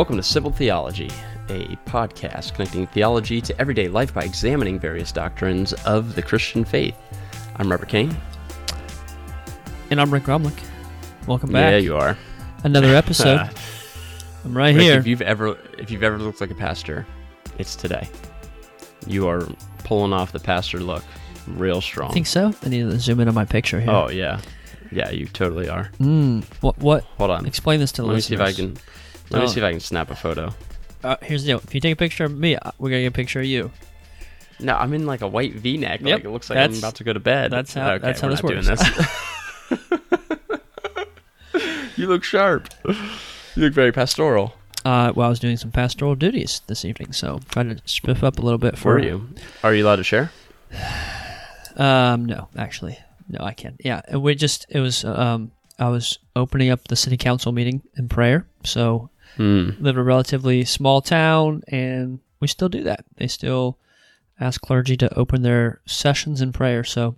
Welcome to Simple Theology, a podcast connecting theology to everyday life by examining various doctrines of the Christian faith. I'm Robert Kane. And I'm Rick Gromlich. Welcome back. Yeah, you are. Another episode. I'm right Rick, here. If you've ever if you've ever looked like a pastor, it's today. You are pulling off the pastor look real strong. I think so. I need to zoom in on my picture here. Oh yeah, yeah, you totally are. Mm, what? What? Hold on. Explain this to the Let me see if I can. Let me Oh. see if I can snap a photo. Uh, here's the deal. If you take a picture of me, uh, we're gonna get a picture of you. No, I'm in like a white V-neck. Yep, Like it looks like I'm about to go to bed. that's how- Okay, that's how this works. this. you look sharp. You look very pastoral. Uh, well, I was doing some pastoral duties this evening, so trying to spiff up a little bit for Were you? Are you allowed to share? Um, no, actually, no, I can't. Yeah, we just it was um, I was opening up the city council meeting in prayer. So Hmm. Live in a relatively small town, and we still do that. They still ask clergy to open their sessions in prayer. So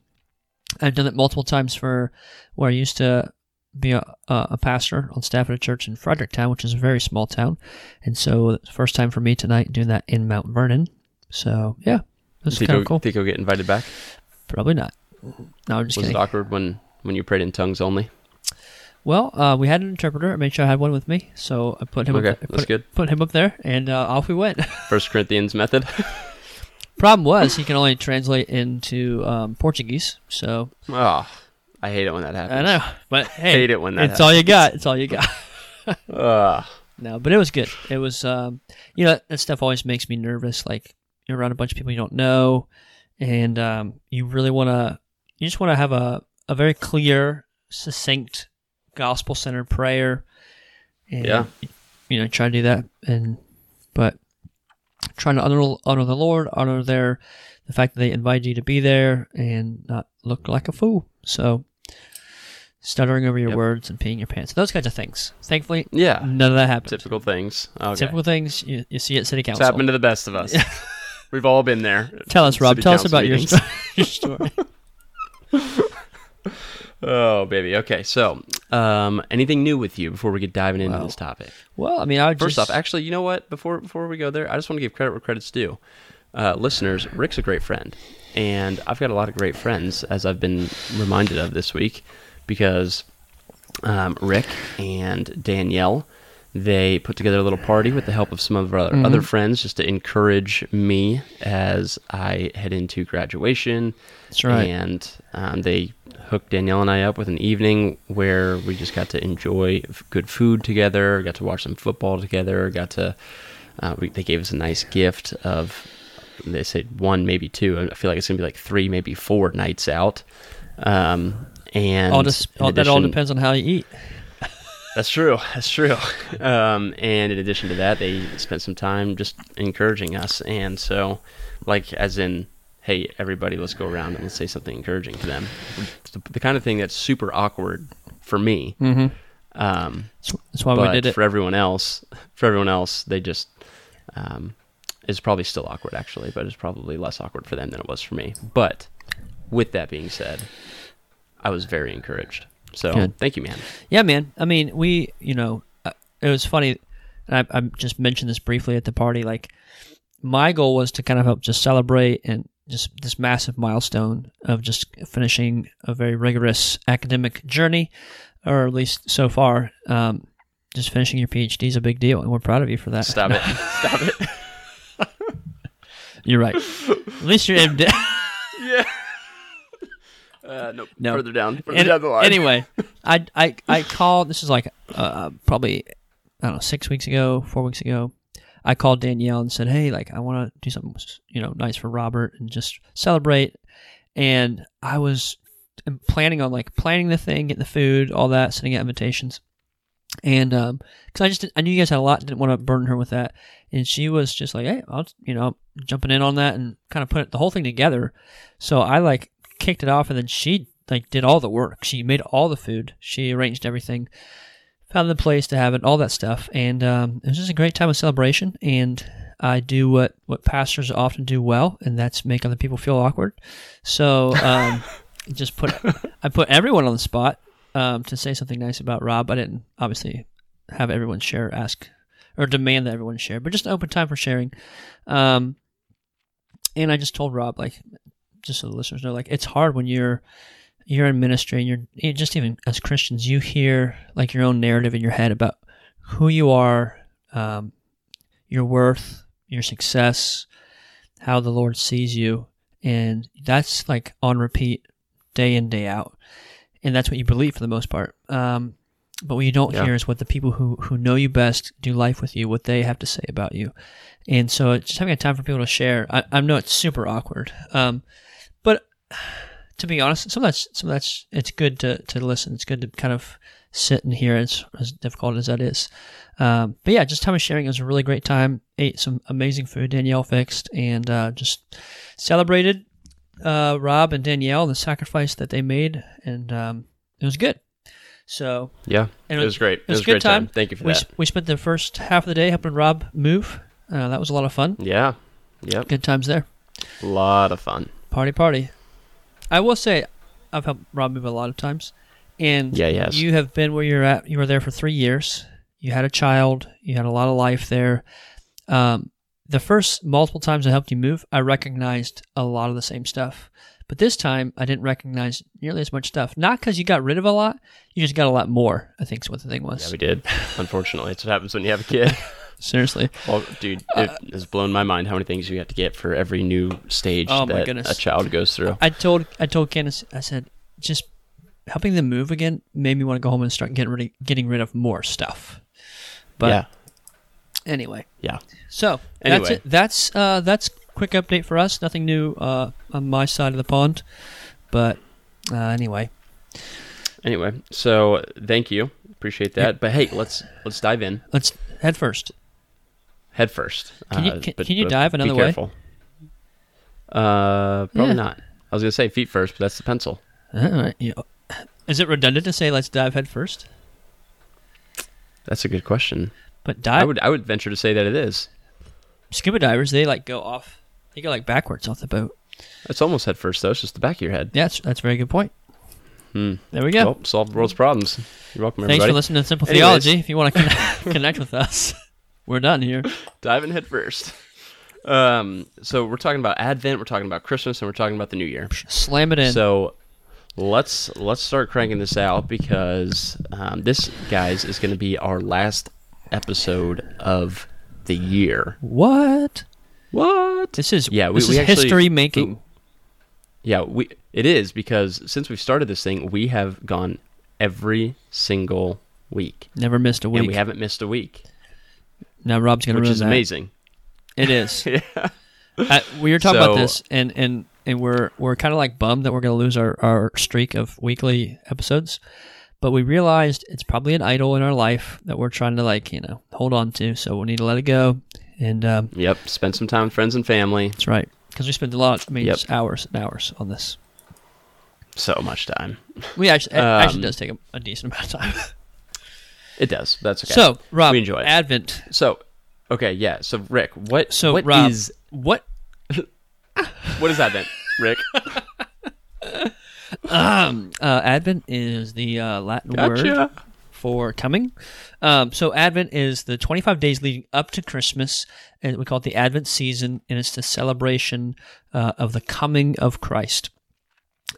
I've done it multiple times for where I used to be a, a pastor on staff at a church in Fredericktown, which is a very small town, and so first time for me tonight doing that in Mount Vernon. So yeah, this is Think kind of cool. think you'll get invited back? Probably not. No, I'm just Was kidding. it awkward when when you prayed in tongues only? Well, uh, we had an interpreter. I made sure I had one with me, so I put him. Okay, up, I that's put, good. Put him up there, and uh, off we went. First Corinthians method. Problem was, he can only translate into um, Portuguese. So oh, I hate it when that happens. I know, but hey, Hate it when that it's all you got. It's all you got. Ugh. no, but it was good. It was, um, you know, that stuff always makes me nervous. Like you're around a bunch of people you don't know, and um, you really want to, you just want to have a a very clear, succinct, gospel centered prayer. And, Yeah. You know, try to do that, and but trying to honor honor the Lord, honor their the fact that they invited you to be there, and not look like a fool. So. Stuttering over your Yep. words and peeing your pants, those kinds of things. Thankfully, Yeah. none of that happened. Typical things. Okay. Typical things you, you see at city It's council. happened to the best of us. We've all been there. Tell us, Rob. Tell us about meetings. your story. Oh, baby. Okay, so um, anything new with you before we get diving into this topic? Well, I mean, I First just, off, actually, you know what? Before before we go there, I just want to give credit where credit's due. Uh, listeners, Rick's a great friend, and I've got a lot of great friends, as I've been reminded of this week, because um, Rick and Danielle they put together a little party with the help of some of our other, other friends, just to encourage me as I head into graduation. That's right. And um, they hooked Danielle and I up with an evening where we just got to enjoy good food together, got to watch some football together, got to. Uh, we, they gave us a nice gift of. They said one, maybe two. I feel like it's gonna be like three, maybe four nights out. Um, and all just, all, that all depends on how you eat. that's true. That's true. Um, and in addition to that, they spent some time just encouraging us. And so, like, as in, hey, everybody, let's go around and let's say something encouraging to them. The, the kind of thing that's super awkward for me. Mm-hmm. Um, That's, why we did it. for everyone else, for everyone else, they just um, it's probably still awkward actually, but it's probably less awkward for them than it was for me. But with that being said, I was very encouraged. So Good. thank you, man. Yeah, man. I mean, we, you know, uh, it was funny. I, I just mentioned this briefly at the party. Like, my goal was to kind of help just celebrate and just this massive milestone of just finishing a very rigorous academic journey, or at least so far. Um, just finishing your PhD is a big deal, and we're proud of you for that. Stop it. Stop it. You're right. At least you're MD. yeah. Uh, nope. No. Further down. Further Any- down the line. Anyway, I I I called. This is like uh, probably I don't know six weeks ago, four weeks ago. I called Danielle and said, "Hey, like I want to do something you know nice for Robert and just celebrate." And I was planning on like planning the thing, getting the food, all that, sending out invitations. And um, because I just I knew you guys had a lot, didn't want to burden her with that, and she was just like, "Hey, I'll you know jumping in on that and kind of put the whole thing together." So I like kicked it off, and then she like did all the work. She made all the food. She arranged everything, found the place to have it, all that stuff, and um, it was just a great time of celebration. And I do what what pastors often do well, and that's make other people feel awkward. So um, just put I put everyone on the spot um, to say something nice about Rob. I didn't obviously have everyone share ask or demand that everyone share, but just an open time for sharing. Um, and I just told Rob, like, just so the listeners know, like, it's hard when you're you're in ministry and you're you just even as Christians, you hear like your own narrative in your head about who you are, um, your worth, your success, how the Lord sees you, and that's like on repeat, day in day out, and that's what you believe for the most part. Um, but what you don't Yeah. hear is what the people who who know you best, do life with you, what they have to say about you, and so just having a time for people to share. I, I know it's super awkward, um, but to be honest, some of that's some of that's it's good to to listen. It's good to kind of sit and hear, It's as difficult as that is. Um, but yeah, just time of sharing. It was a really great time. Ate some amazing food Danielle fixed, and uh, just celebrated uh, Rob and Danielle the sacrifice that they made, and um, it was good. So Yeah, and it was great. It, was was, a good great time. time. Thank you for we that. we spent the first half of the day helping Rob move. Uh, that was a lot of fun. Yeah, yep, Good times there. a lot of fun. Party, party. I will say, I've helped Rob move a lot of times, and Yeah, has. you have been where you're at. You were there for three years. You had a child. You had a lot of life there. Um, the first multiple times I helped you move, I recognized a lot of the same stuff. But this time, I didn't recognize nearly as much stuff. Not because you got rid of a lot, you just got a lot more. I think is what the thing was. Yeah, we did. Unfortunately, it's what happens when you have a kid. Seriously. Well, dude, it has blown my mind how many things you have to get for every new stage Oh, my that goodness. a child goes through. I told I told Candace, I said, just helping them move again made me want to go home and start getting rid of, getting rid of more stuff. But yeah, anyway, yeah. so that's Anyway. it. That's uh, that's quick update for us. Nothing new uh, on my side of the pond, but uh, anyway, Anyway, so thank you, appreciate that. But hey, let's let's dive in let's head first. Head first. Can you- Uh, can- but- can you dive another way? careful. Uh, probably Yeah. not. I was gonna say feet first, but that's the pencil. Yeah. Is it redundant to say let's dive head first? That's a good question. But I dive would I would venture to say that it is. scuba divers they like go off. They go like backwards off the boat. It's almost head first though. It's just the back of your head. Yeah, that's that's a very good point. Hmm. There we go. Well, solve the world's problems. You're welcome, Thanks everybody. for listening to Simple Anyways. Theology. If you want to connect, connect with us, we're done here. Diving head first. Um, so we're talking about Advent, we're talking about Christmas, and we're talking about the New Year. Slam it in. So let's let's start cranking this out because um, this, guys, is going to be our last episode of the year. what? What? This is Yeah, we- this we is actually- history making. Yeah, we it is because since we've started this thing, we have gone every single week, Never missed a and week. we haven't missed a week, now Rob's gonna which is that. amazing. It is. yeah. uh, we were talking about this, and and and we're we're kind of like bummed that we're gonna lose our our streak of weekly episodes. But we realized it's probably an idol in our life that we're trying to like you know hold on to. So we need to let it go. And um, Yep. Spend some time with friends and family. that's right because we spend a lot. I mean, Yep. just hours and hours on this. So much time. We actually it actually Um, does take a, a decent amount of time. It does. That's okay. So Rob, We enjoy it. Advent. So, okay, yeah. So, Rick, what? So, what Rob- is- What what is Advent, Rick? um, uh, Advent is the uh, Latin word for coming. Um, so Advent is the 25 days leading up to Christmas, and we call it the Advent season, and it's the celebration uh, of the coming of Christ.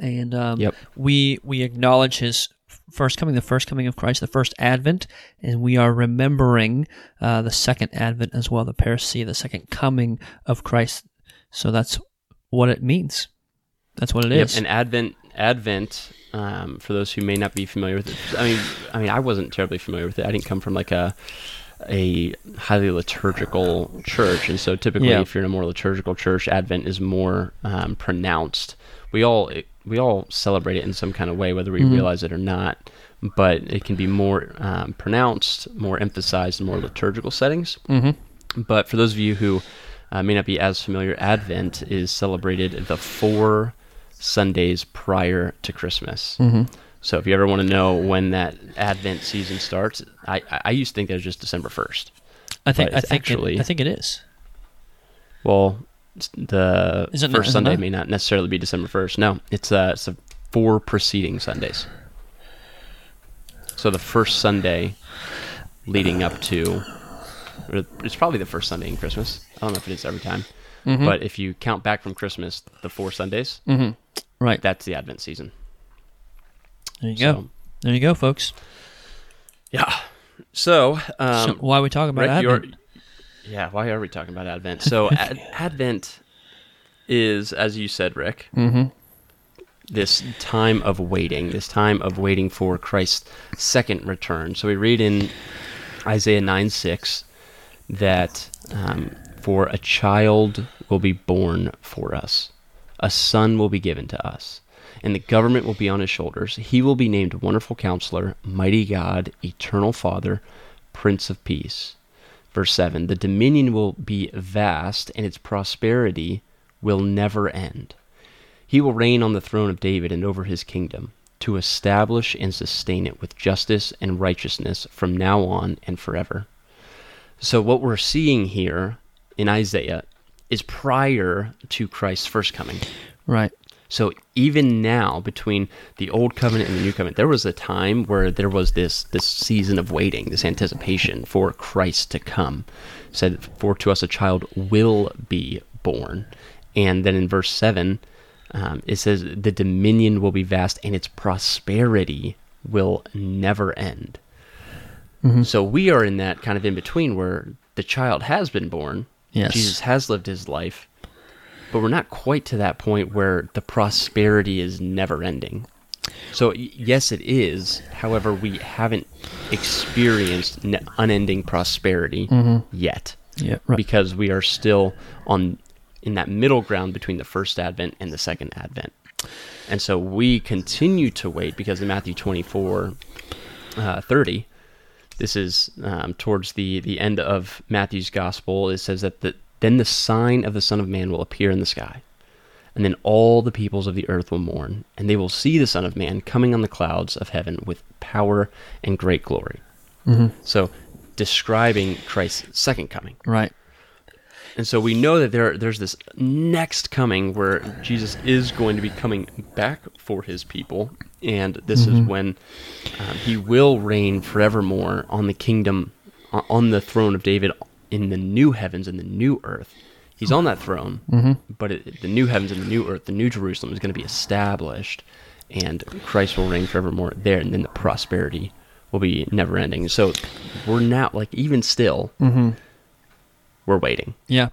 And um, Yep. we we acknowledge His first coming, the first coming of Christ, the first Advent, and we are remembering uh, the second Advent as well, the parousia, the second coming of Christ. So that's what it means. That's what it Yep. is. And Advent, Advent. Um, for those who may not be familiar with it, I mean, I mean, I wasn't terribly familiar with it. I didn't come from like a a highly liturgical church, and so typically, Yeah. if you're in a more liturgical church, Advent is more um, pronounced. We all we all celebrate it in some kind of way, whether we Mhm. realize it or not. But it can be more um, pronounced, more emphasized in more liturgical settings. mm-hmm. But for those of you who uh, may not be as familiar, Advent is celebrated the four Sundays prior to Christmas. Mm-hmm. So if you ever want to know when that Advent season starts, I, I used to think that was just December first. I think I think actually- it, I think it is. Well, the isn't first it Sunday not? may not necessarily be December first. No, it's uh, it's the four preceding Sundays. So the first Sunday leading up to it's probably the first Sunday in Christmas. I don't know if it is every time, Mm-hmm. but if you count back from Christmas, the four Sundays, Right. that's the Advent season. There you go. There you go, folks. yeah. So, um, so why are we talking about Rick, Advent? Yeah, why are we talking about Advent? So, ad- Advent is, as you said, Rick, Mm-hmm. this time of waiting, this time of waiting for Christ's second return. So, we read in Isaiah 9 6 that um, for a child will be born for us, a son will be given to us, and the government will be on his shoulders. He will be named Wonderful Counselor, Mighty God, Eternal Father, Prince of Peace. Verse 7 The dominion will be vast, and its prosperity will never end. He will reign on the throne of David and over his kingdom, to establish and sustain it with justice and righteousness from now on and forever. So, what we're seeing here in Isaiah is prior to Christ's first coming. Right. So even now, between the old covenant and the new covenant, there was a time where there was this this season of waiting, this anticipation for Christ to come. It said, "For to us a child will be born," and then in verse seven, um, it says, "The dominion will be vast, and its prosperity will never end." So we are in that kind of in between where the child has been born, Yes. Jesus has lived his life, but we're not quite to that point where the prosperity is never ending. So yes, it is. However, we haven't experienced ne- unending prosperity yet Yeah. Right. because we are still on in that middle ground between the first advent and the second advent. And so we continue to wait because in Matthew 24 uh, 30 this is um, towards the, the end of Matthew's gospel. It says that the, then the sign of the Son of Man will appear in the sky, and then all the peoples of the earth will mourn, and they will see the Son of Man coming on the clouds of heaven with power and great glory. So, describing Christ's second coming. right. And so we know that there there's this next coming where Jesus is going to be coming back for his people, and this is when um, he will reign forevermore on the kingdom, on the throne of David, in the new heavens and the new earth. He's on that throne, mm-hmm. but it, the new heavens and the new earth, the new Jerusalem, is going to be established, and Christ will reign forevermore there, and then the prosperity will be never ending. So we're now like even still, mm-hmm. we're waiting. Yeah.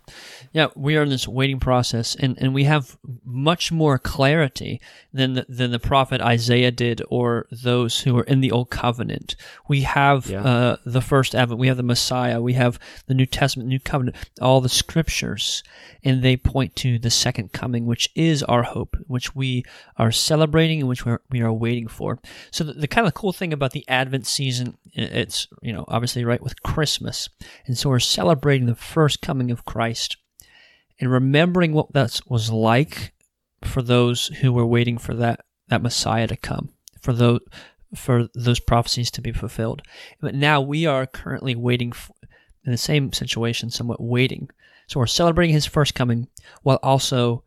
Yeah, we are in this waiting process and, and we have much more clarity than the, than the prophet Isaiah did or those who are in the old covenant. We have Yeah. uh, the first advent, we have the Messiah, we have the New Testament, New Covenant, all the scriptures, and they point to the second coming, which is our hope, which we are celebrating and which we're, we are waiting for. So the, the kind of cool thing about the Advent season, it's, you know, obviously right with Christmas. And so we're celebrating the first coming of Christ and remembering what that was like for those who were waiting for that, that Messiah to come, for those, for those prophecies to be fulfilled. But now we are currently waiting f in the same situation, somewhat waiting. So we're celebrating his first coming while also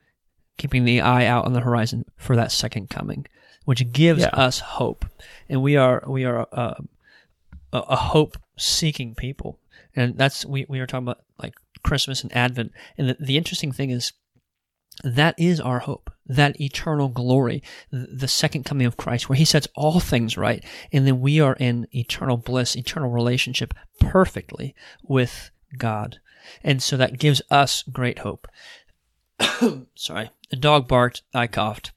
keeping the eye out on the horizon for that second coming, which gives Yeah. us hope. And we are we are uh, a, a hope seeking people, and that's we we are talking about Christmas and Advent. And the, the interesting thing is that is our hope, that eternal glory, the second coming of Christ, where He sets all things right, and then we are in eternal bliss, eternal relationship perfectly with God. And so that gives us great hope. Sorry, the dog barked, I coughed.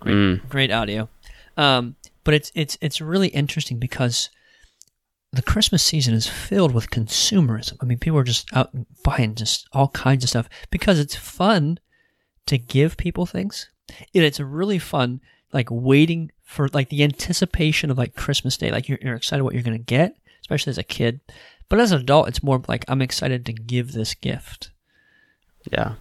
Great, Mm. great audio. Um, but it's it's it's really interesting because the Christmas season is filled with consumerism. I mean, people are just out buying just all kinds of stuff because it's fun to give people things. And it's really fun, like waiting for like the anticipation of like Christmas Day. Like you're, you're excited what you're gonna get, especially as a kid. But as an adult, it's more like I'm excited to give this gift. Yeah.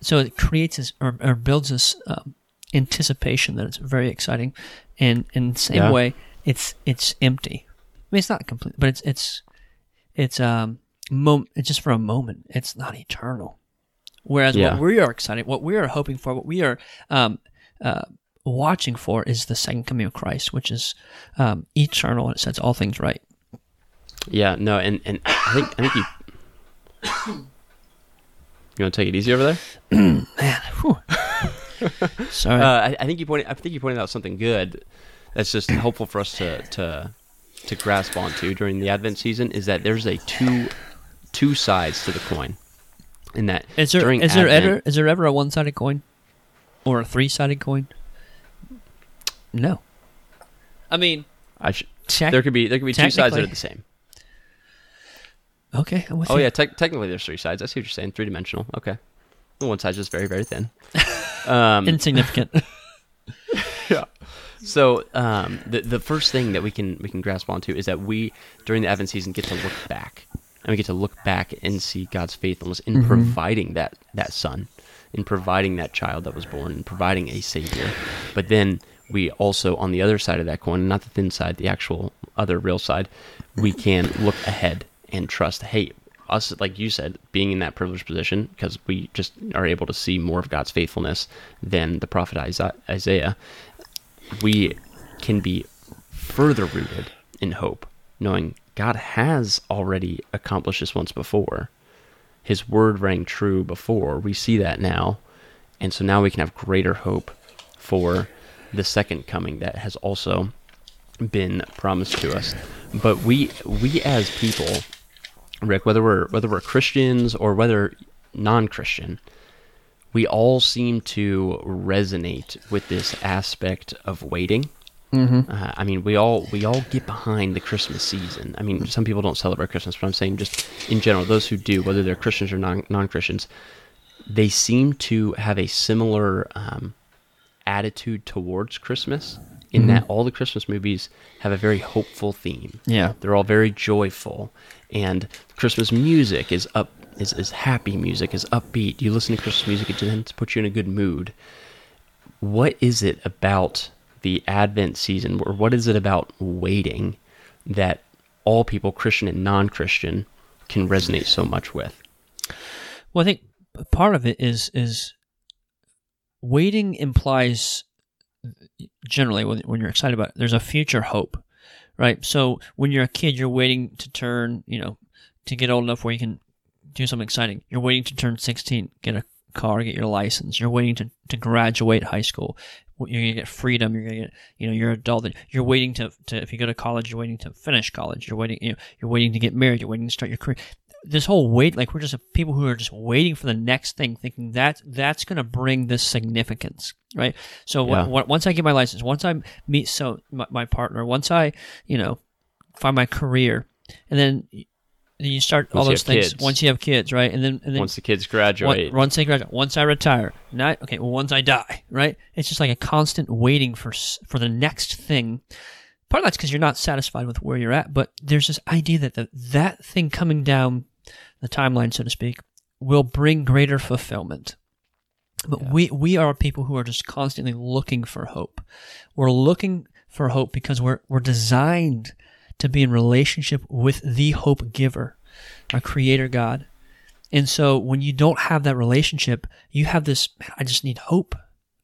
So it creates this or, or builds this um, anticipation that it's very exciting, and in the same Yeah. way, it's it's empty. Mean, it's not complete, but it's it's it's um mom- it's just for a moment. It's not eternal. Whereas Yeah. what we are excited, what we are hoping for, what we are um, uh, watching for is the second coming of Christ, which is um, eternal and it sets all things right. Yeah, no, and, and I think I think you You want to take it easy over there? Man, sorry. Uh, I, I think you pointed. I think you pointed out something good. That's just helpful for us to to to grasp onto during the Advent season. Is that there's a two two sides to the coin. In that is there is there ever is there ever a one sided coin, or a three sided coin? No. I mean, I sh- tech- there could be there could be two sides that are the same. okay. I'm with Oh you. yeah, tec- technically there's three sides. I see what you're saying. Three dimensional. Okay. The one side's just very very thin. Um, insignificant. So um, the the first thing that we can we can grasp onto is that we during the Advent season get to look back, and we get to look back and see God's faithfulness in providing that that son, in providing that child that was born, and providing a savior. But then we also on the other side of that coin, not the thin side, the actual other real side, we can look ahead and trust. Hey, us like you said, being in that privileged position because we just are able to see more of God's faithfulness than the prophet Isaiah we can be further rooted in hope, knowing God has already accomplished this once before. His word rang true before. We see that now. And so now we can have greater hope for the second coming that has also been promised to us. But we we as people, Rick, whether we're whether we're Christians or whether non-Christian, we all seem to resonate with this aspect of waiting. Mm-hmm. Uh, I mean, we all we all get behind the Christmas season. I mean, some people don't celebrate Christmas, but I'm saying just in general, those who do, whether they're Christians or non non Christians, they seem to have a similar um, attitude towards Christmas. In that all the Christmas movies have a very hopeful theme. Yeah. They're all very joyful, and Christmas music is up is, is happy music, is upbeat. You listen to Christmas music, it tends to put you in a good mood. What is it about the Advent season, or what is it about waiting that all people, Christian and non-Christian, can resonate so much with? Well, I think part of it is is waiting implies generally when, when you're excited about it, there's a future hope, right? So when you're a kid, you're waiting to turn, you know, to get old enough where you can do something exciting. You're waiting to turn 16, get a car, get your license. You're waiting to, to graduate high school. You're gonna get freedom. You're gonna get, you know, you're an adult. You're waiting to, to if you go to college, you're waiting to finish college. You're waiting, you know, you're waiting to get married. You're waiting to start your career this whole wait like we're just people who are just waiting for the next thing thinking that that's going to bring this significance right so Yeah. wh- once i get my license once i meet so my, my partner once i you know find my career and then then you start all Once you those things kids. once you have kids right and then and then Once the kids graduate, once I graduate, once I retire, not okay. Well, once I die, right? It's just like a constant waiting for for the next thing. Part of that's because you're not satisfied with where you're at, but there's this idea that the, that thing coming down the timeline, so to speak, will bring greater fulfillment. But we we are people who are just constantly looking for hope. We're looking for hope because we're we're designed to be in relationship with the hope giver, our creator God. And so when you don't have that relationship, you have this, "Man, I just need hope.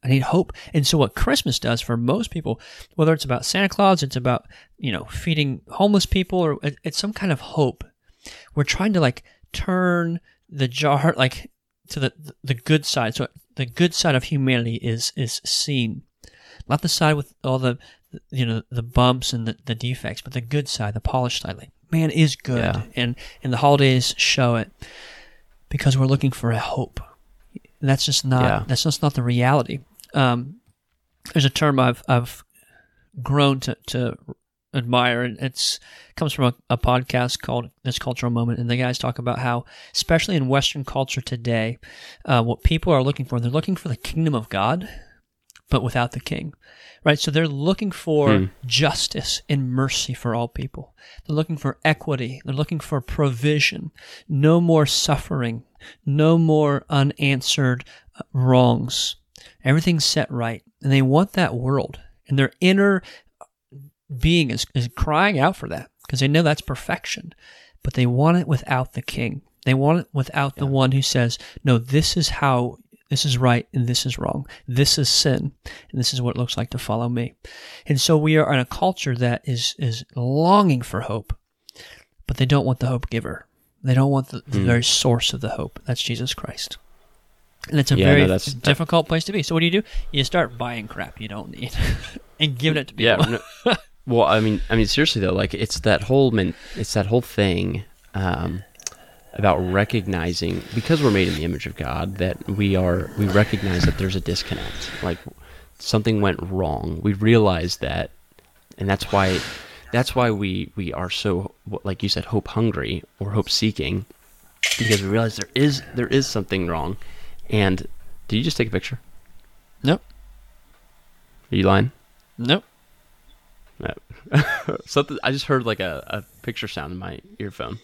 I need hope. And so what Christmas does for most people, whether it's about Santa Claus, it's about, you know, feeding homeless people or it's some kind of hope. We're trying to like turn the jar like to the the good side. So the good side of humanity is is seen. Not the side with all the you know the bumps and the, the defects, but the good side, the polished side. Like man is good, Yeah. and and the holidays show it because we're looking for a hope. That's just not Yeah. that's just not the reality. Um, there's a term I've I've grown to to admire, and it's comes from a, a podcast called This Cultural Moment, and the guys talk about how, especially in Western culture today, uh, what people are looking for, they're looking for the kingdom of God, but without the king. Right, so they're looking for Hmm. justice and mercy for all people. They're looking for equity. They're looking for provision. No more suffering. No more unanswered uh, wrongs. Everything's set right. And they want that world. And their inner being is, is crying out for that because they know that's perfection. But they want it without the king. They want it without the one who says, no, this is how, this is right and this is wrong. This is sin and this is what it looks like to follow me. And so we are in a culture that is, is longing for hope, but they don't want the hope giver. They don't want the, the Mm. very source of the hope. That's Jesus Christ. And it's a Yeah, no, very that's- difficult place to be. So what do you do? You start buying crap you don't need and giving it to Yeah. people. no- well, I mean, I mean, seriously though, like it's that whole it's that whole thing um, about recognizing because we're made in the image of God that we are we recognize that there's a disconnect. Like something went wrong. We realize that, and that's why that's why we we are so like you said hope hungry or hope seeking because we realize there is there is something wrong. And did you just take a picture? Nope. Are you lying? Nope. No. Uh, something I just heard like a, a picture sound in my earphone.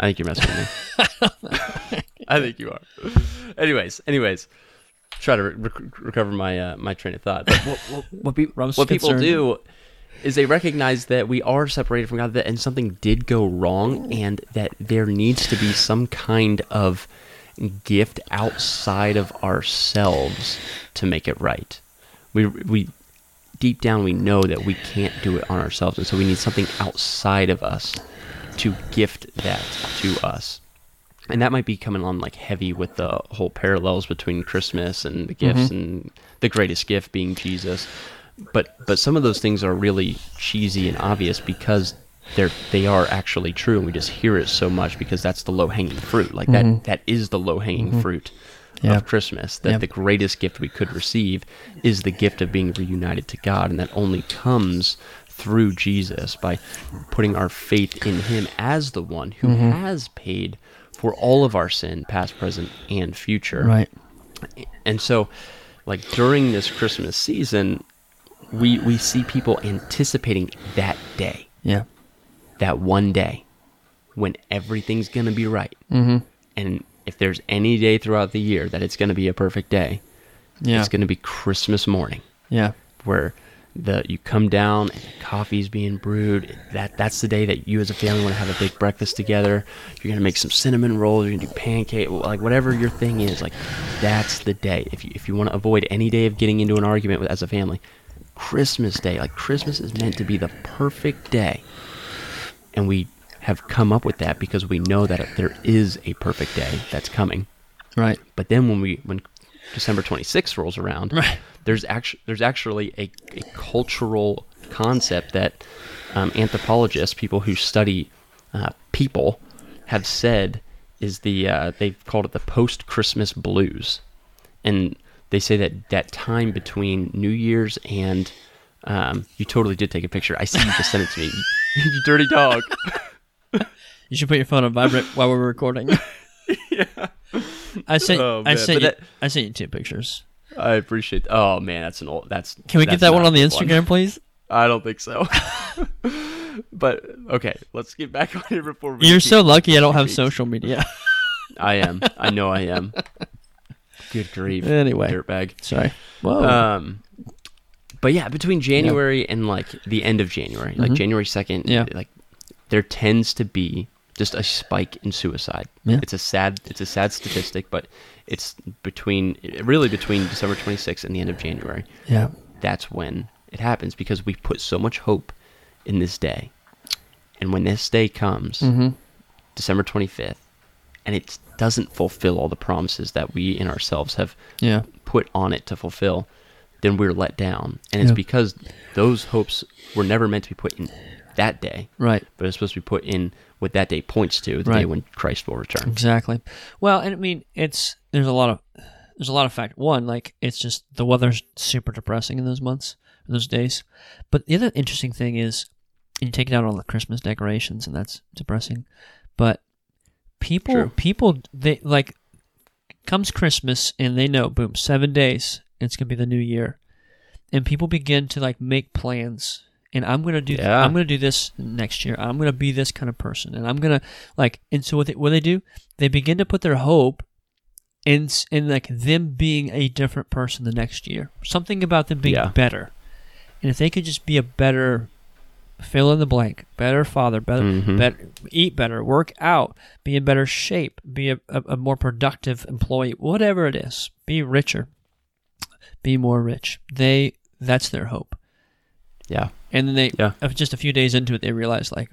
I think you're messing with me. I think you are. Anyways, anyways, try to re- recover my uh, my train of thought. But what, what, what, pe- Rob's what people do is they recognize that we are separated from God, that and something did go wrong, and that there needs to be some kind of gift outside of ourselves to make it right. We we deep down we know that we can't do it on ourselves, and so we need something outside of us to gift that to us. And that might be coming on like heavy with the whole parallels between Christmas and the gifts mm-hmm. and the greatest gift being Jesus. But but some of those things are really cheesy and obvious because they're they are actually true and we just hear it so much because that's the low hanging fruit. Like that mm-hmm. that is the low hanging mm-hmm. fruit Yeah. of Christmas. That Yeah. the greatest gift we could receive is the gift of being reunited to God, and that only comes through Jesus by putting our faith in Him as the one who Mm-hmm. has paid for all of our sin, past, present, and future. Right. And so, like during this Christmas season, we we see people anticipating that day, Yeah. that one day, when everything's gonna be right. Mm-hmm. And if there's any day throughout the year that it's gonna be a perfect day, Yeah. it's gonna be Christmas morning, yeah. where the you come down and coffee's being brewed. That that's the day that you as a family want to have a big breakfast together. You're gonna make some cinnamon rolls. You're gonna do pancake, like whatever your thing is. Like that's the day. If you if you want to avoid any day of getting into an argument with, as a family, Christmas Day. Like Christmas is meant to be the perfect day, and we have come up with that because we know that there is a perfect day that's coming. Right. But then when we when December 26th rolls around, Right. there's actually there's actually a, a cultural concept that um, anthropologists, people who study uh, people, have said is the uh, they've called it the post Christmas blues, and they say that that time between New Year's and um, you totally did take a picture. I see you just sent it to me. you dirty dog. You should put your phone on vibrate while we're recording. yeah. I sent Oh, I sent you that- I sent you two pictures. I appreciate. Oh man, that's an old. That's Can we that's get that one on the Instagram, please? I don't think so. but okay, let's get back on here before we. You're so lucky I don't have social media. I am. I know I am. Good grief. Anyway. dirtbag. Sorry. Whoa. Um, but yeah, between January and like the end of January, like Mhm. January second, Yeah. like there tends to be just a spike in suicide. Yeah. It's a sad, it's a sad statistic, but it's between really between December 26th and the end of January. yeah. That's when it happens because we put so much hope in this day, and when this day comes, Mm-hmm. December 25th, and it doesn't fulfill all the promises that we in ourselves have Yeah. put on it to fulfill, then we're let down. And it's Yeah. because those hopes were never meant to be put in that day, Right. but it's supposed to be put in what that day points to, the day when Christ will return. Exactly. Well, and I mean, it's there's a lot of there's a lot of fact. One, like it's just the weather's super depressing in those months, those days. But the other interesting thing is, you take it out on the Christmas decorations, and that's depressing. But people, True. people, they like comes Christmas, and they know, boom, seven days, it's gonna be the new year, and people begin to like make plans. And I'm gonna do. Yeah. I'm gonna do this next year. I'm gonna be this kind of person, and I'm gonna like. And so what they, what they do, they begin to put their hope in in like them being a different person the next year. Something about them being Yeah. better. And if they could just be a better fill in the blank, better father, better, Mhm. better eat better, work out, be in better shape, be a, a, a more productive employee, whatever it is, be richer, be more rich. They that's their hope. Yeah. And then they, Yeah. uh, just a few days into it, they realize like,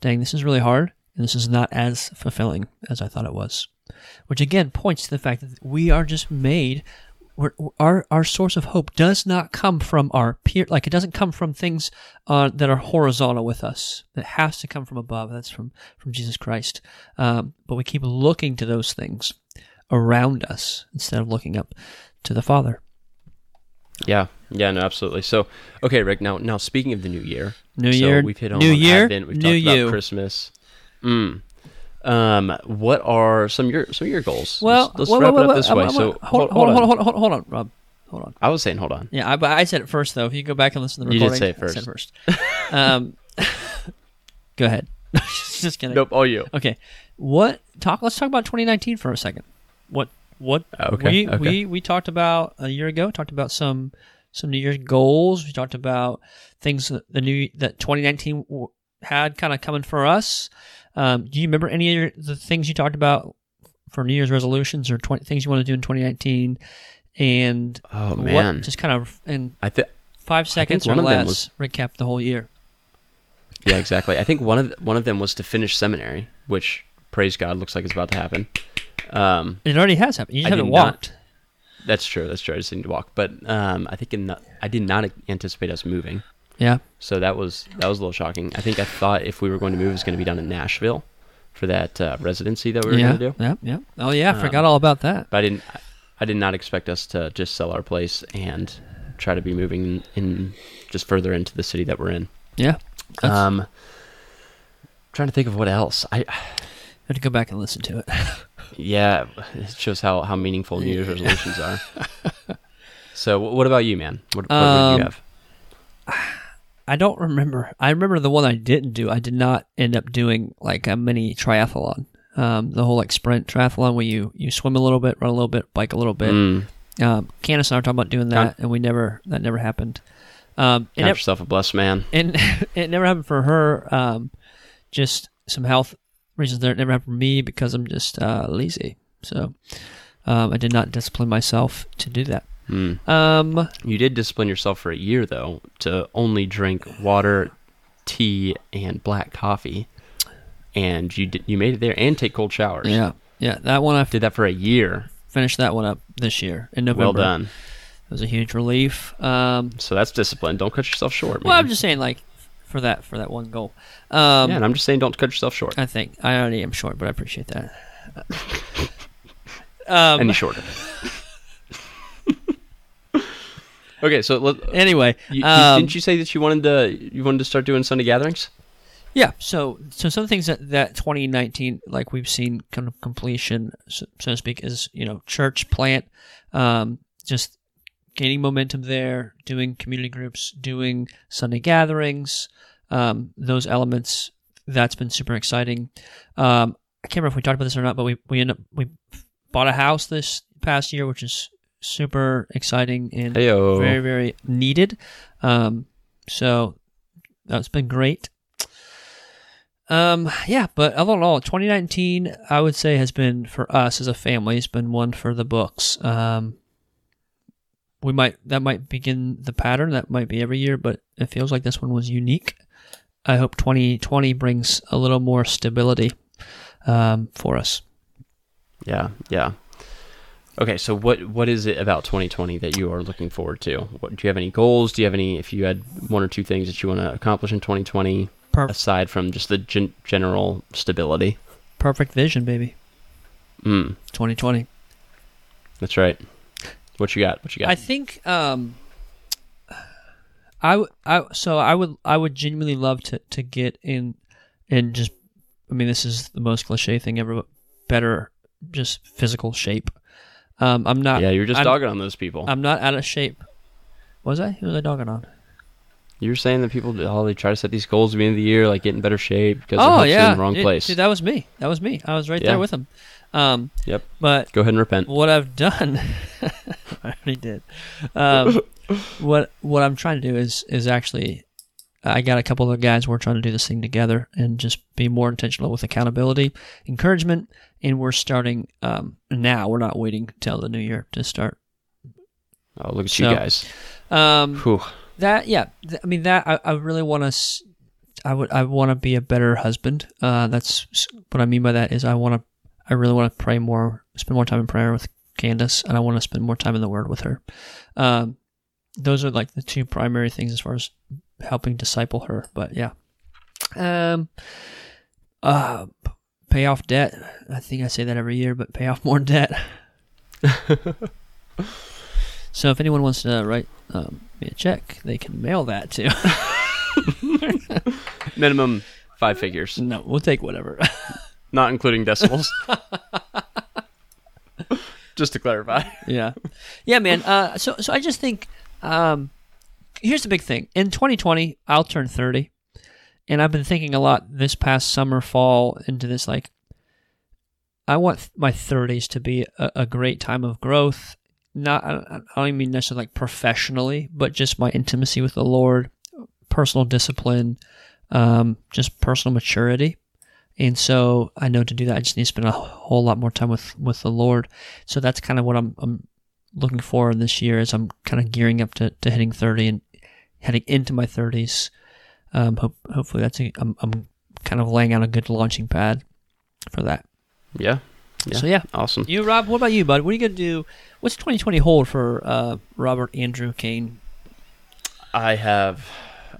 dang, this is really hard. and this is not as fulfilling as I thought it was. Which again points to the fact that we are just made. We're, our our source of hope does not come from our peer, like it doesn't come from things uh, that are horizontal with us. It has to come from above. That's from from Jesus Christ. Um, but we keep looking to those things around us instead of looking up to the Father. Yeah, yeah, no, absolutely. So, okay, Rick. Now, now speaking of the new year, New so year, we've hit on new year, Advent, we've new talked you. about Christmas. Mm. Um, what are some of your some of your goals? Well, let's, let's well, wrap well, it up this way. So, hold, hold, on, hold on, hold on, hold on, hold on, Rob. Hold on. I was saying, hold on. Yeah, I, but I said it first though. If you go back and listen to the recording, You did say it I said first. first. um, go ahead. Just kidding. Nope, all you. Okay, what talk? Let's talk about 2019 for a second. What what Okay, we okay. we we talked about a year ago. Talked about some some New Year's goals. We talked about things that the new that 2019 w- had kind of coming for us. Um, do you remember any of your, the things you talked about for New Year's resolutions or 20, things you want to do in 2019? And Oh what- man, just kind of in I think five seconds or one of them less recap the whole year. yeah, exactly. I think one of the, one of them was to finish seminary, which praise God looks like it's about to happen. Um, It already has happened. You just I haven't did not- walked. that's true. That's true. I just need to walk, but um, I think in the, I did not anticipate us moving. Yeah. So that was that was a little shocking. I think I thought if we were going to move, it was going to be down in Nashville for that uh, residency that we were yeah. going to do. Yeah. Yeah. Oh yeah, I Um, forgot all about that. But I didn't. I did not expect us to just sell our place and try to be moving in just further into the city that we're in. Yeah. Um, trying to think of what else. I I have to go back and listen to it. yeah, it shows how how meaningful New Year's resolutions are. So what about you, man? What, what, did Um, you have? I don't remember. I remember the one I didn't do. I did not end up doing like a mini triathlon. Um, the whole like sprint triathlon where you you swim a little bit, run a little bit, bike a little bit. Mm, Um, Candace and I were talking about doing that, and we never that never happened. Um, it count never, yourself a blessed man. and it never happened for her. Um, just some health reasons there. It never happened for me because I'm just uh, lazy. So um, I did not discipline myself to do that. Mm. Um, You did discipline yourself for a year though to only drink water, tea, and black coffee, and you did, you made it there and take cold showers. yeah, yeah, that one I f- did that for a year. finished that one up this year in November. Well done. It was a huge relief. Um, So that's discipline. Don't cut yourself short, man. well, I'm just saying, like for that for that one goal. Um, yeah, and I'm just saying, don't cut yourself short. I think I already am short, but I appreciate that. um, Any shorter. okay, so let, anyway, you, um, didn't you say that you wanted to you wanted to start doing Sunday gatherings? Yeah. So, so some things that that 2019, like we've seen kind of completion, so, so to speak, is you know church plant, um, just gaining momentum there, doing community groups, doing Sunday gatherings, um, those elements. That's been super exciting. Um, I can't remember if we talked about this or not, but we we end up we bought a house this past year, which is super exciting and Heyo. very very needed. Um, so that's been great. Um, yeah, but all in all, 2019, I would say has been for us as a family, has been one for the books. Um, we might that might begin the pattern that might be every year, but it feels like this one was unique. I hope 2020 brings a little more stability um, for us. Yeah, yeah. Okay, so what what is it about 2020 that you are looking forward to? What, do you have any goals? Do you have any? If you had one or two things that you want to accomplish in 2020, Per- aside from just the gen- general stability? perfect vision, baby. Mm, 2020. that's right. What you got? What you got? I think um I, I so I would I would genuinely love to to get in and just I mean this is the most cliche thing ever but better just physical shape. Um I'm not yeah, you're just I'm, dogging on those people. I'm not out of shape. Was I? Who was I dogging on? you were saying that people, oh, they try to set these goals at the end of the year, like get in better shape because it oh yeah. in the wrong Dude- place. Dude, that was me. That was me. I was right Yeah. there with him. Um Yep. but Go ahead and repent. what I've done, I already did. Um, what what I'm trying to do is is actually, I got a couple of guys. We're trying to do this thing together and just be more intentional with accountability, encouragement, and we're starting um, now. We're not waiting till the new year to start. Oh, look at So- you guys. Um, Whew. that yeah, th- I mean that I, I really want to. I would I want to be a better husband. Uh, that's what I mean by that is I want to I really want to pray more, spend more time in prayer with Candace, and I want to spend more time in the Word with her. Um, those are like the two primary things as far as helping disciple her. But yeah, um, uh, pay off debt. I think I say that every year, but pay off more debt. so if anyone wants to write um, me a check, they can mail that to. Minimum five figures, no, we'll take whatever. not including decimals. Just to clarify. yeah, yeah, man. Uh, so so I just think um, here's the big thing. In 2020, I'll turn 30, and I've been thinking a lot this past summer, fall into this like. I want my 30s to be a, a great time of growth. Not I don't- I don't even mean necessarily like professionally, but just my intimacy with the Lord, personal discipline, um, just personal maturity. And so I know to do that, I just need to spend a whole lot more time with, with the Lord. So that's kind of what I'm, I'm looking for this year as I'm kind of gearing up to, to hitting 30 and heading into my 30s. Um, hope, hopefully that's a, I'm, I'm kind of laying out a good launching pad for that. Yeah. Yeah. So yeah, Awesome. you Rob, what about you, bud? What are you gonna do? What's 2020 hold for uh, Robert Andrew Kane? I have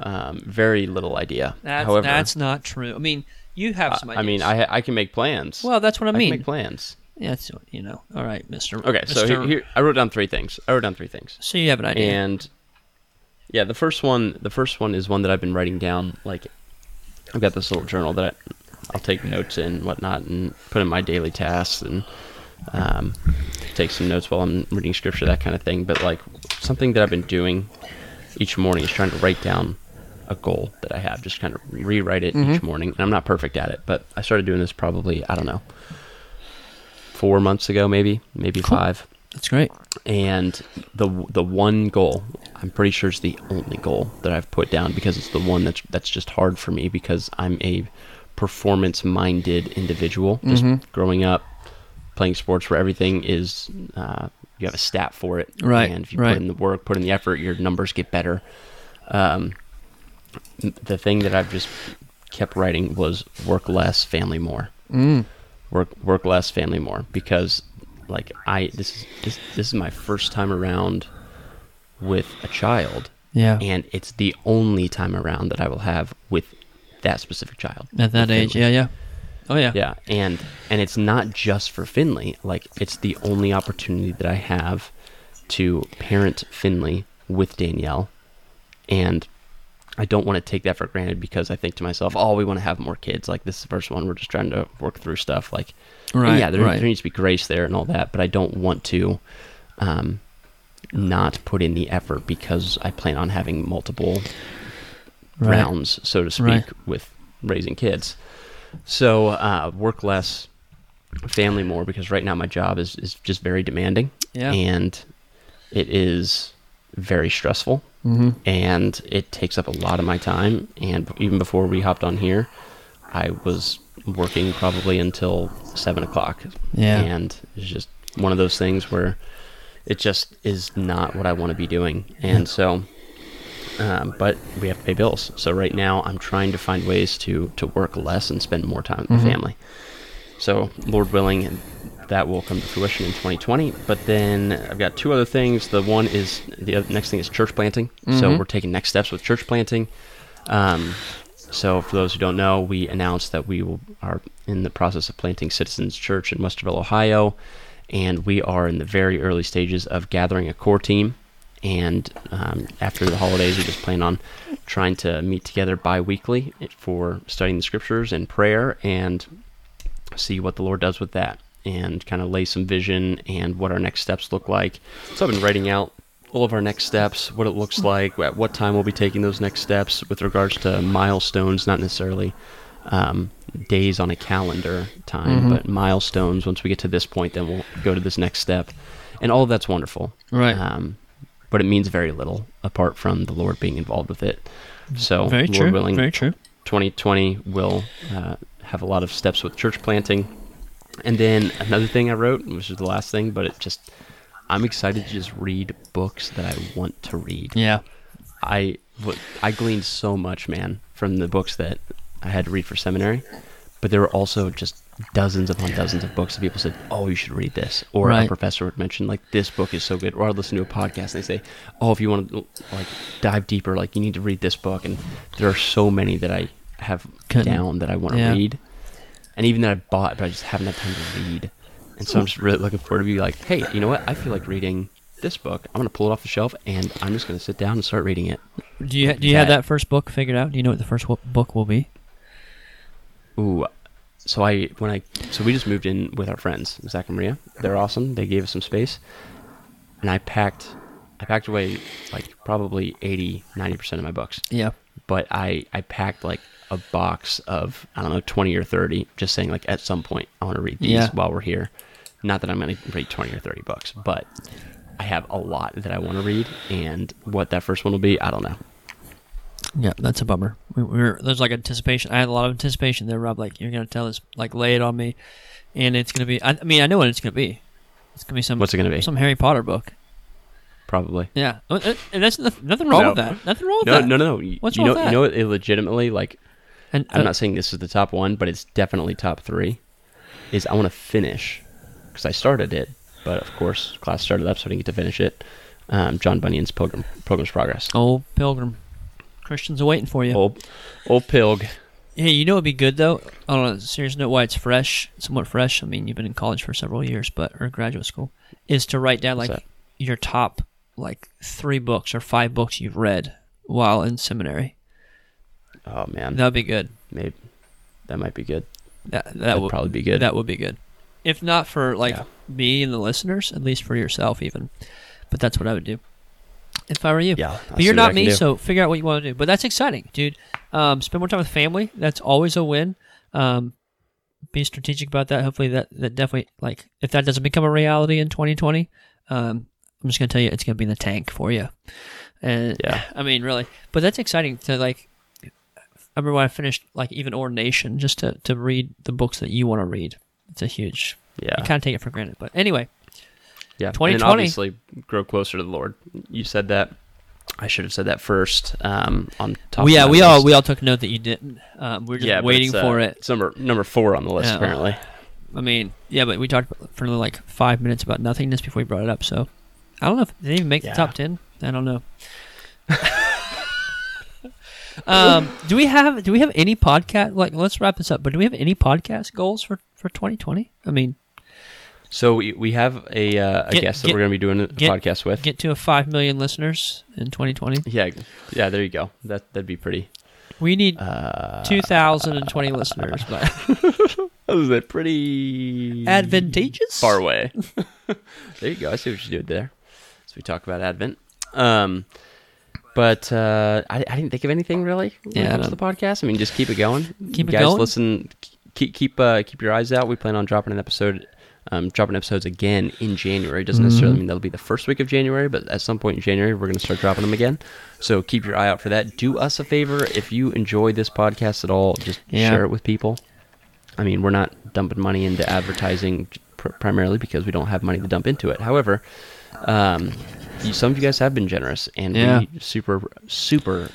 um, very little idea. That's However, that's not true. I mean, you have some I- ideas. I mean, I I can make plans. well, that's what I I can mean. make plans. yeah, that's you know. All right, Mister. Okay, so here, here I wrote down three things. I wrote down three things. so you have an idea. And yeah, the first one, the first one is one that I've been writing down. Like, I've got this little journal that I, I'll take notes in and whatnot, and put in my daily tasks, and um, take some notes while I'm reading scripture, that kind of thing. But like, something that I've been doing each morning is trying to write down a goal that I have, just kind of rewrite it each morning. And I'm not perfect at it, but I started doing this probably I don't know four months ago, maybe, maybe Cool. five that's great. and the the one goal I'm pretty sure is the only goal that I've put down because it's the one that's that's just hard for me because I'm a performance minded individual just Mm-hmm. growing up playing sports where everything is uh, you have a stat for it Right, and if you right. put in the work put in the effort your numbers get better um, the thing that I've just kept writing was work less family more Mm. work work less family more because like i this is this, this is my first time around with a child Yeah. and it's the only time around that i will have with that specific child At that age, Finley. yeah, yeah. Oh yeah. yeah and and it's not just for finley like it's the only opportunity that i have to parent finley with danielle and I don't want to take that for granted because I think to myself, oh, we want to have more kids. Like this is the first one, we're just trying to work through stuff. Like, Right. yeah, there, right. there needs to be grace there and all that, but I don't want to um, not put in the effort because I plan on having multiple Right. rounds, so to speak, with raising kids. So uh, work less, family more, because right now my job is, is just very demanding Yeah. and it is very stressful mm-hmm. and it takes up a lot of my time. And even before we hopped on here, I was working probably until seven o'clock. Yeah. And it's just one of those things where it just is not what I want to be doing. And so, um, but we have to pay bills. So right now, I'm trying to find ways to to work less and spend more time with Mm-hmm. the family. So, Lord willing, that will come to fruition in 2020. But then I've got two other things. The one is the other, next thing is church planting. So Mhm. we're taking next steps with church planting. Um, so for those who don't know, we announced that we will, are in the process of planting Citizens Church in Westerville, Ohio, and we are in the very early stages of gathering a core team. And um, after the holidays, we just plan on trying to meet together bi-weekly for studying the scriptures and prayer and see what the Lord does with that and kind of lay some vision and what our next steps look like. So I've been writing out all of our next steps, what it looks like, at what time we'll be taking those next steps with regards to milestones, not necessarily um, days on a calendar time, Mhm. but milestones. Once we get to this point, then we'll go to this next step. And all of that's wonderful. Right. Um, but it means very little apart from the Lord being involved with it. So, Very Lord true. willing, Very true. 2020 will uh, have a lot of steps with church planting. And then another thing I wrote, which is the last thing, but it just, I'm excited to just read books that I want to read. Yeah. I I gleaned so much, man, from the books that I had to read for seminary, but there were also just dozens upon dozens of books that people said, "Oh, you should read this," or a professor would mention like, "This book is so good," or I'd listen to a podcast and they say, "Oh, if you want to like dive deeper, like you need to read this book." And there are so many that I have Couldn't- down that I want to yeah. read, and even that I bought, but I just haven't had time to read. And so I'm just really looking forward to be like, "Hey, you know what? I feel like reading." This book, I'm gonna pull it off the shelf, and I'm just gonna sit down and start reading it. Do you do you have That- that first book figured out? Do you know what the first book will be? Ooh, so I when I so we just moved in with our friends Zach and Maria. They're awesome. They gave us some space, and I packed I packed away like probably 80 90 percent of my books. Yeah. But I I packed like a box of I don't know twenty or thirty, just saying like at some point I want to read these Yeah. while we're here. Not that I'm going to read twenty or thirty books, but I have a lot that I want to read, and what that first one will be, I don't know. Yeah, that's a bummer. We, we were there's like anticipation. I had a lot of anticipation there, Rob. Like you're gonna tell us, like lay it on me, and it's gonna be. I, I mean, I know what it's gonna be. It's gonna be some What's it going to be? some Harry Potter book. Probably. Yeah, uh, and that's nothing wrong No. with that. Nothing wrong with No, that. no, no, no. You What's you wrong know, with you know, it legitimately like And I'm uh, not saying this is the top one, but it's definitely top three. Is I want to finish because I started it, but of course class started up, so I didn't get to finish it. Um, John Bunyan's Pilgrim Pilgrim's Progress. old Pilgrim, Christians are waiting for you. Old old Pilg. Hey, you know it'd be good though? On a serious note, why it's fresh, somewhat fresh. I mean, you've been in college for several years, but or graduate school, is to write down What's like that? your top like three books or five books you've read while in seminary. Oh man, That'd be good. maybe that might be good. That that That'd would probably be good. That would be good. If not for like Yeah. me and the listeners, at least for yourself even. But that's what I would do. If I were you. yeah, I'll But you're not me, do. so figure out what you want to do. But that's exciting, dude. Um, spend more time with family. That's always a win. Um, be strategic about that. Hopefully, that that definitely like if that doesn't become a reality in 2020, um, I'm just gonna tell you it's gonna be in the tank for you. And Yeah. I mean, really, but that's exciting to like. I remember when I finished like even ordination, just to to read the books that you want to read. It's a huge. yeah, You kind of take it for granted, but anyway, yeah. And 2020. obviously grow closer to the Lord. You said that. I should have said that first. Um, on top. well, yeah, we all we all took note that you didn't. Um, we are just yeah, waiting uh, for it. It's number number four on the list apparently. I mean, yeah, but we talked for like five minutes about nothingness before we brought it up. So I don't know if they even make Yeah. the top ten. I don't know. um, do we have do we have any podcast? Like, let's wrap this up. But do we have any podcast goals for for 2020? I mean, So we, we have a, uh, a Get- guest that get- we're going to be doing a get- podcast with. get to a five million listeners in 2020. yeah, yeah. There you go. That that'd be pretty. We need Uh, 2,020 listeners. But is that pretty advantageous. far away? there you go. I see what you did there. So we talk about Advent. Um, but uh, I, I didn't think of anything really when Yeah, it comes to the podcast. I mean, just keep it going. Keep it guys, going. listen. Keep keep uh, keep your eyes out. We plan on dropping an episode. Um, dropping episodes again in January doesn't necessarily Mhm. mean that'll be the first week of January, but at some point in January we're going to start dropping them again. So keep your eye out for that. Do us a favor if you enjoy this podcast at all, just Yeah. share it with people. I mean, we're not dumping money into advertising pr- primarily because we don't have money to dump into it. However, um, you, some of you guys have been generous, and Yeah. we super, super.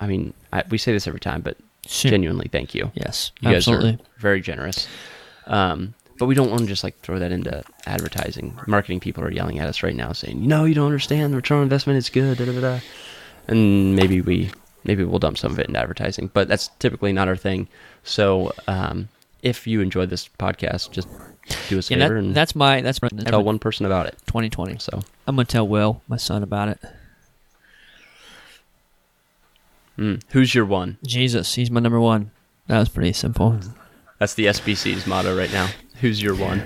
I mean, I, we say this every time, but genuinely, thank you. Yes, You absolutely. guys are very generous. Um, but we don't want to just like throw that into advertising. Marketing people are yelling at us right now, saying, "No, you don't understand. The return on investment is good." Da, da, da, da. And maybe we maybe we'll dump some of it into advertising, but that's typically not our thing. So um, if you enjoyed this podcast, just do us a Yeah, favor that, and that's my that's my tell one person about it. 2020. So I'm gonna tell Will, my son, about it. mm, who's your one? Jesus, he's my number one. That was pretty simple. That's the SBC's motto right now. Who's your one?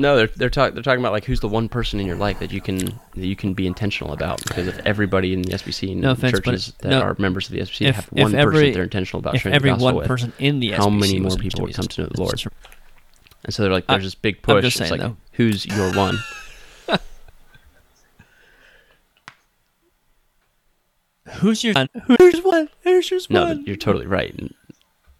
No, they're they're talking they're talking about like who's the one person in your life that you can that you can be intentional about because if everybody in the SBC and No offense, churches that no. are members of the SBC If- have one every- person they're intentional about if sharing every the gospel one with, person in the how SBC many more people would come to know the Lord? And so they're like I- there's this big push. just it's like though. who's your one? Who's your Who's one? Who's your one? but you're totally right.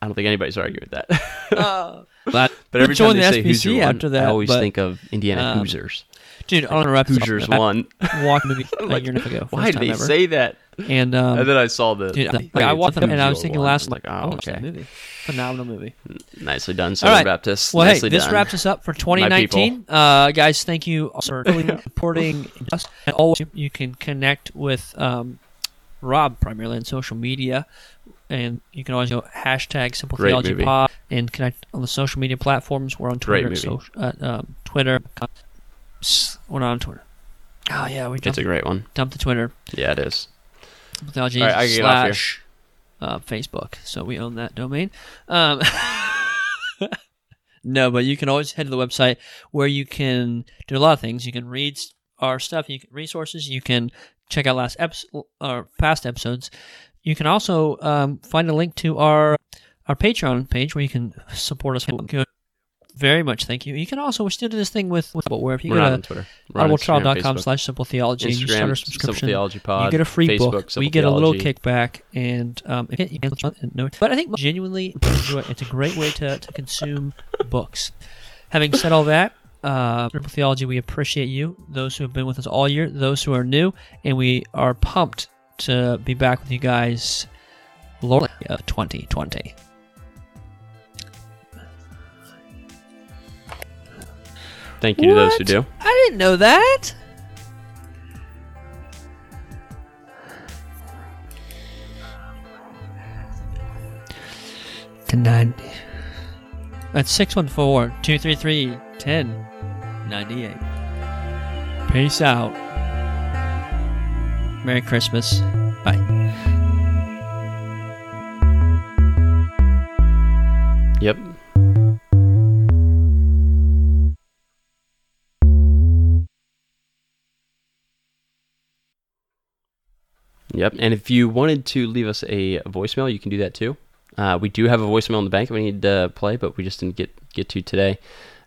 I don't think anybody's arguing with that. Uh, but but every time they the say one, after that. I always but, think of Indiana um, Hoosiers. dude, I want to wrap this up. Hoosiers I one. Walked movie a Like, year and a half ago. Why time they ever. say that? And um, and then I saw the. dude, the I, watched them, and I was thinking last like, oh, that okay, movie. Phenomenal movie. nicely done, Southern right. Baptist. Well, nicely hey, this done. wraps us up for 2019. Uh, guys, thank you for supporting us. And always, you can connect with um, Rob primarily on social media, and you can always go hashtag Simple Great Theology movie. Pod and connect on the social media platforms. We're on Great Twitter, movie. social, uh, um, Twitter. We're not on Twitter. Oh yeah, we It's a great one. Dump the Twitter. Yeah, it is. Simple Theology All right, I get slash uh, Facebook. So we own that domain. Um, no, but you can always head to the website where you can do a lot of things. You can read our stuff, you can resources. You can check out last episode or past episodes. You can also um, find a link to our our Patreon page where you can support us. Very much, thank you. You can also we still do this thing with with where if you We're go to Twitter. We're on Instagram, audibletrial.com slash simple theology and you start a subscription Theology Pod. you get a free Facebook, book. Simple We get a little kickback, and um, you no, but I think genuinely enjoy it. It's a great way to, to consume books. Having said all that, uh, Simple Theology, we appreciate you, those who have been with us all year, those who are new, and we are pumped to be back with you guys, Lord of 2020. Thank you to those who do. I didn't know that. Tonight. That's 614 233 1098. Peace out. Merry Christmas. Bye. Yep. Yep. And if you wanted to leave us a voicemail, you can do that too. Uh, we do have a voicemail in the bank we need to play, but we just didn't get get to today.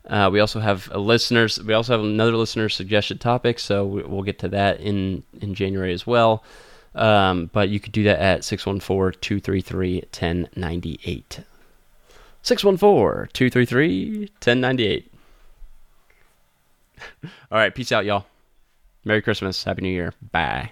Uh, we also have a listeners. We also have another listener suggested topic, so we- we'll get to that in in January as well. Um, but you could do that at 614-233-1098. 614-233-1098. All right, peace out, y'all. Merry Christmas. Happy New Year. Bye.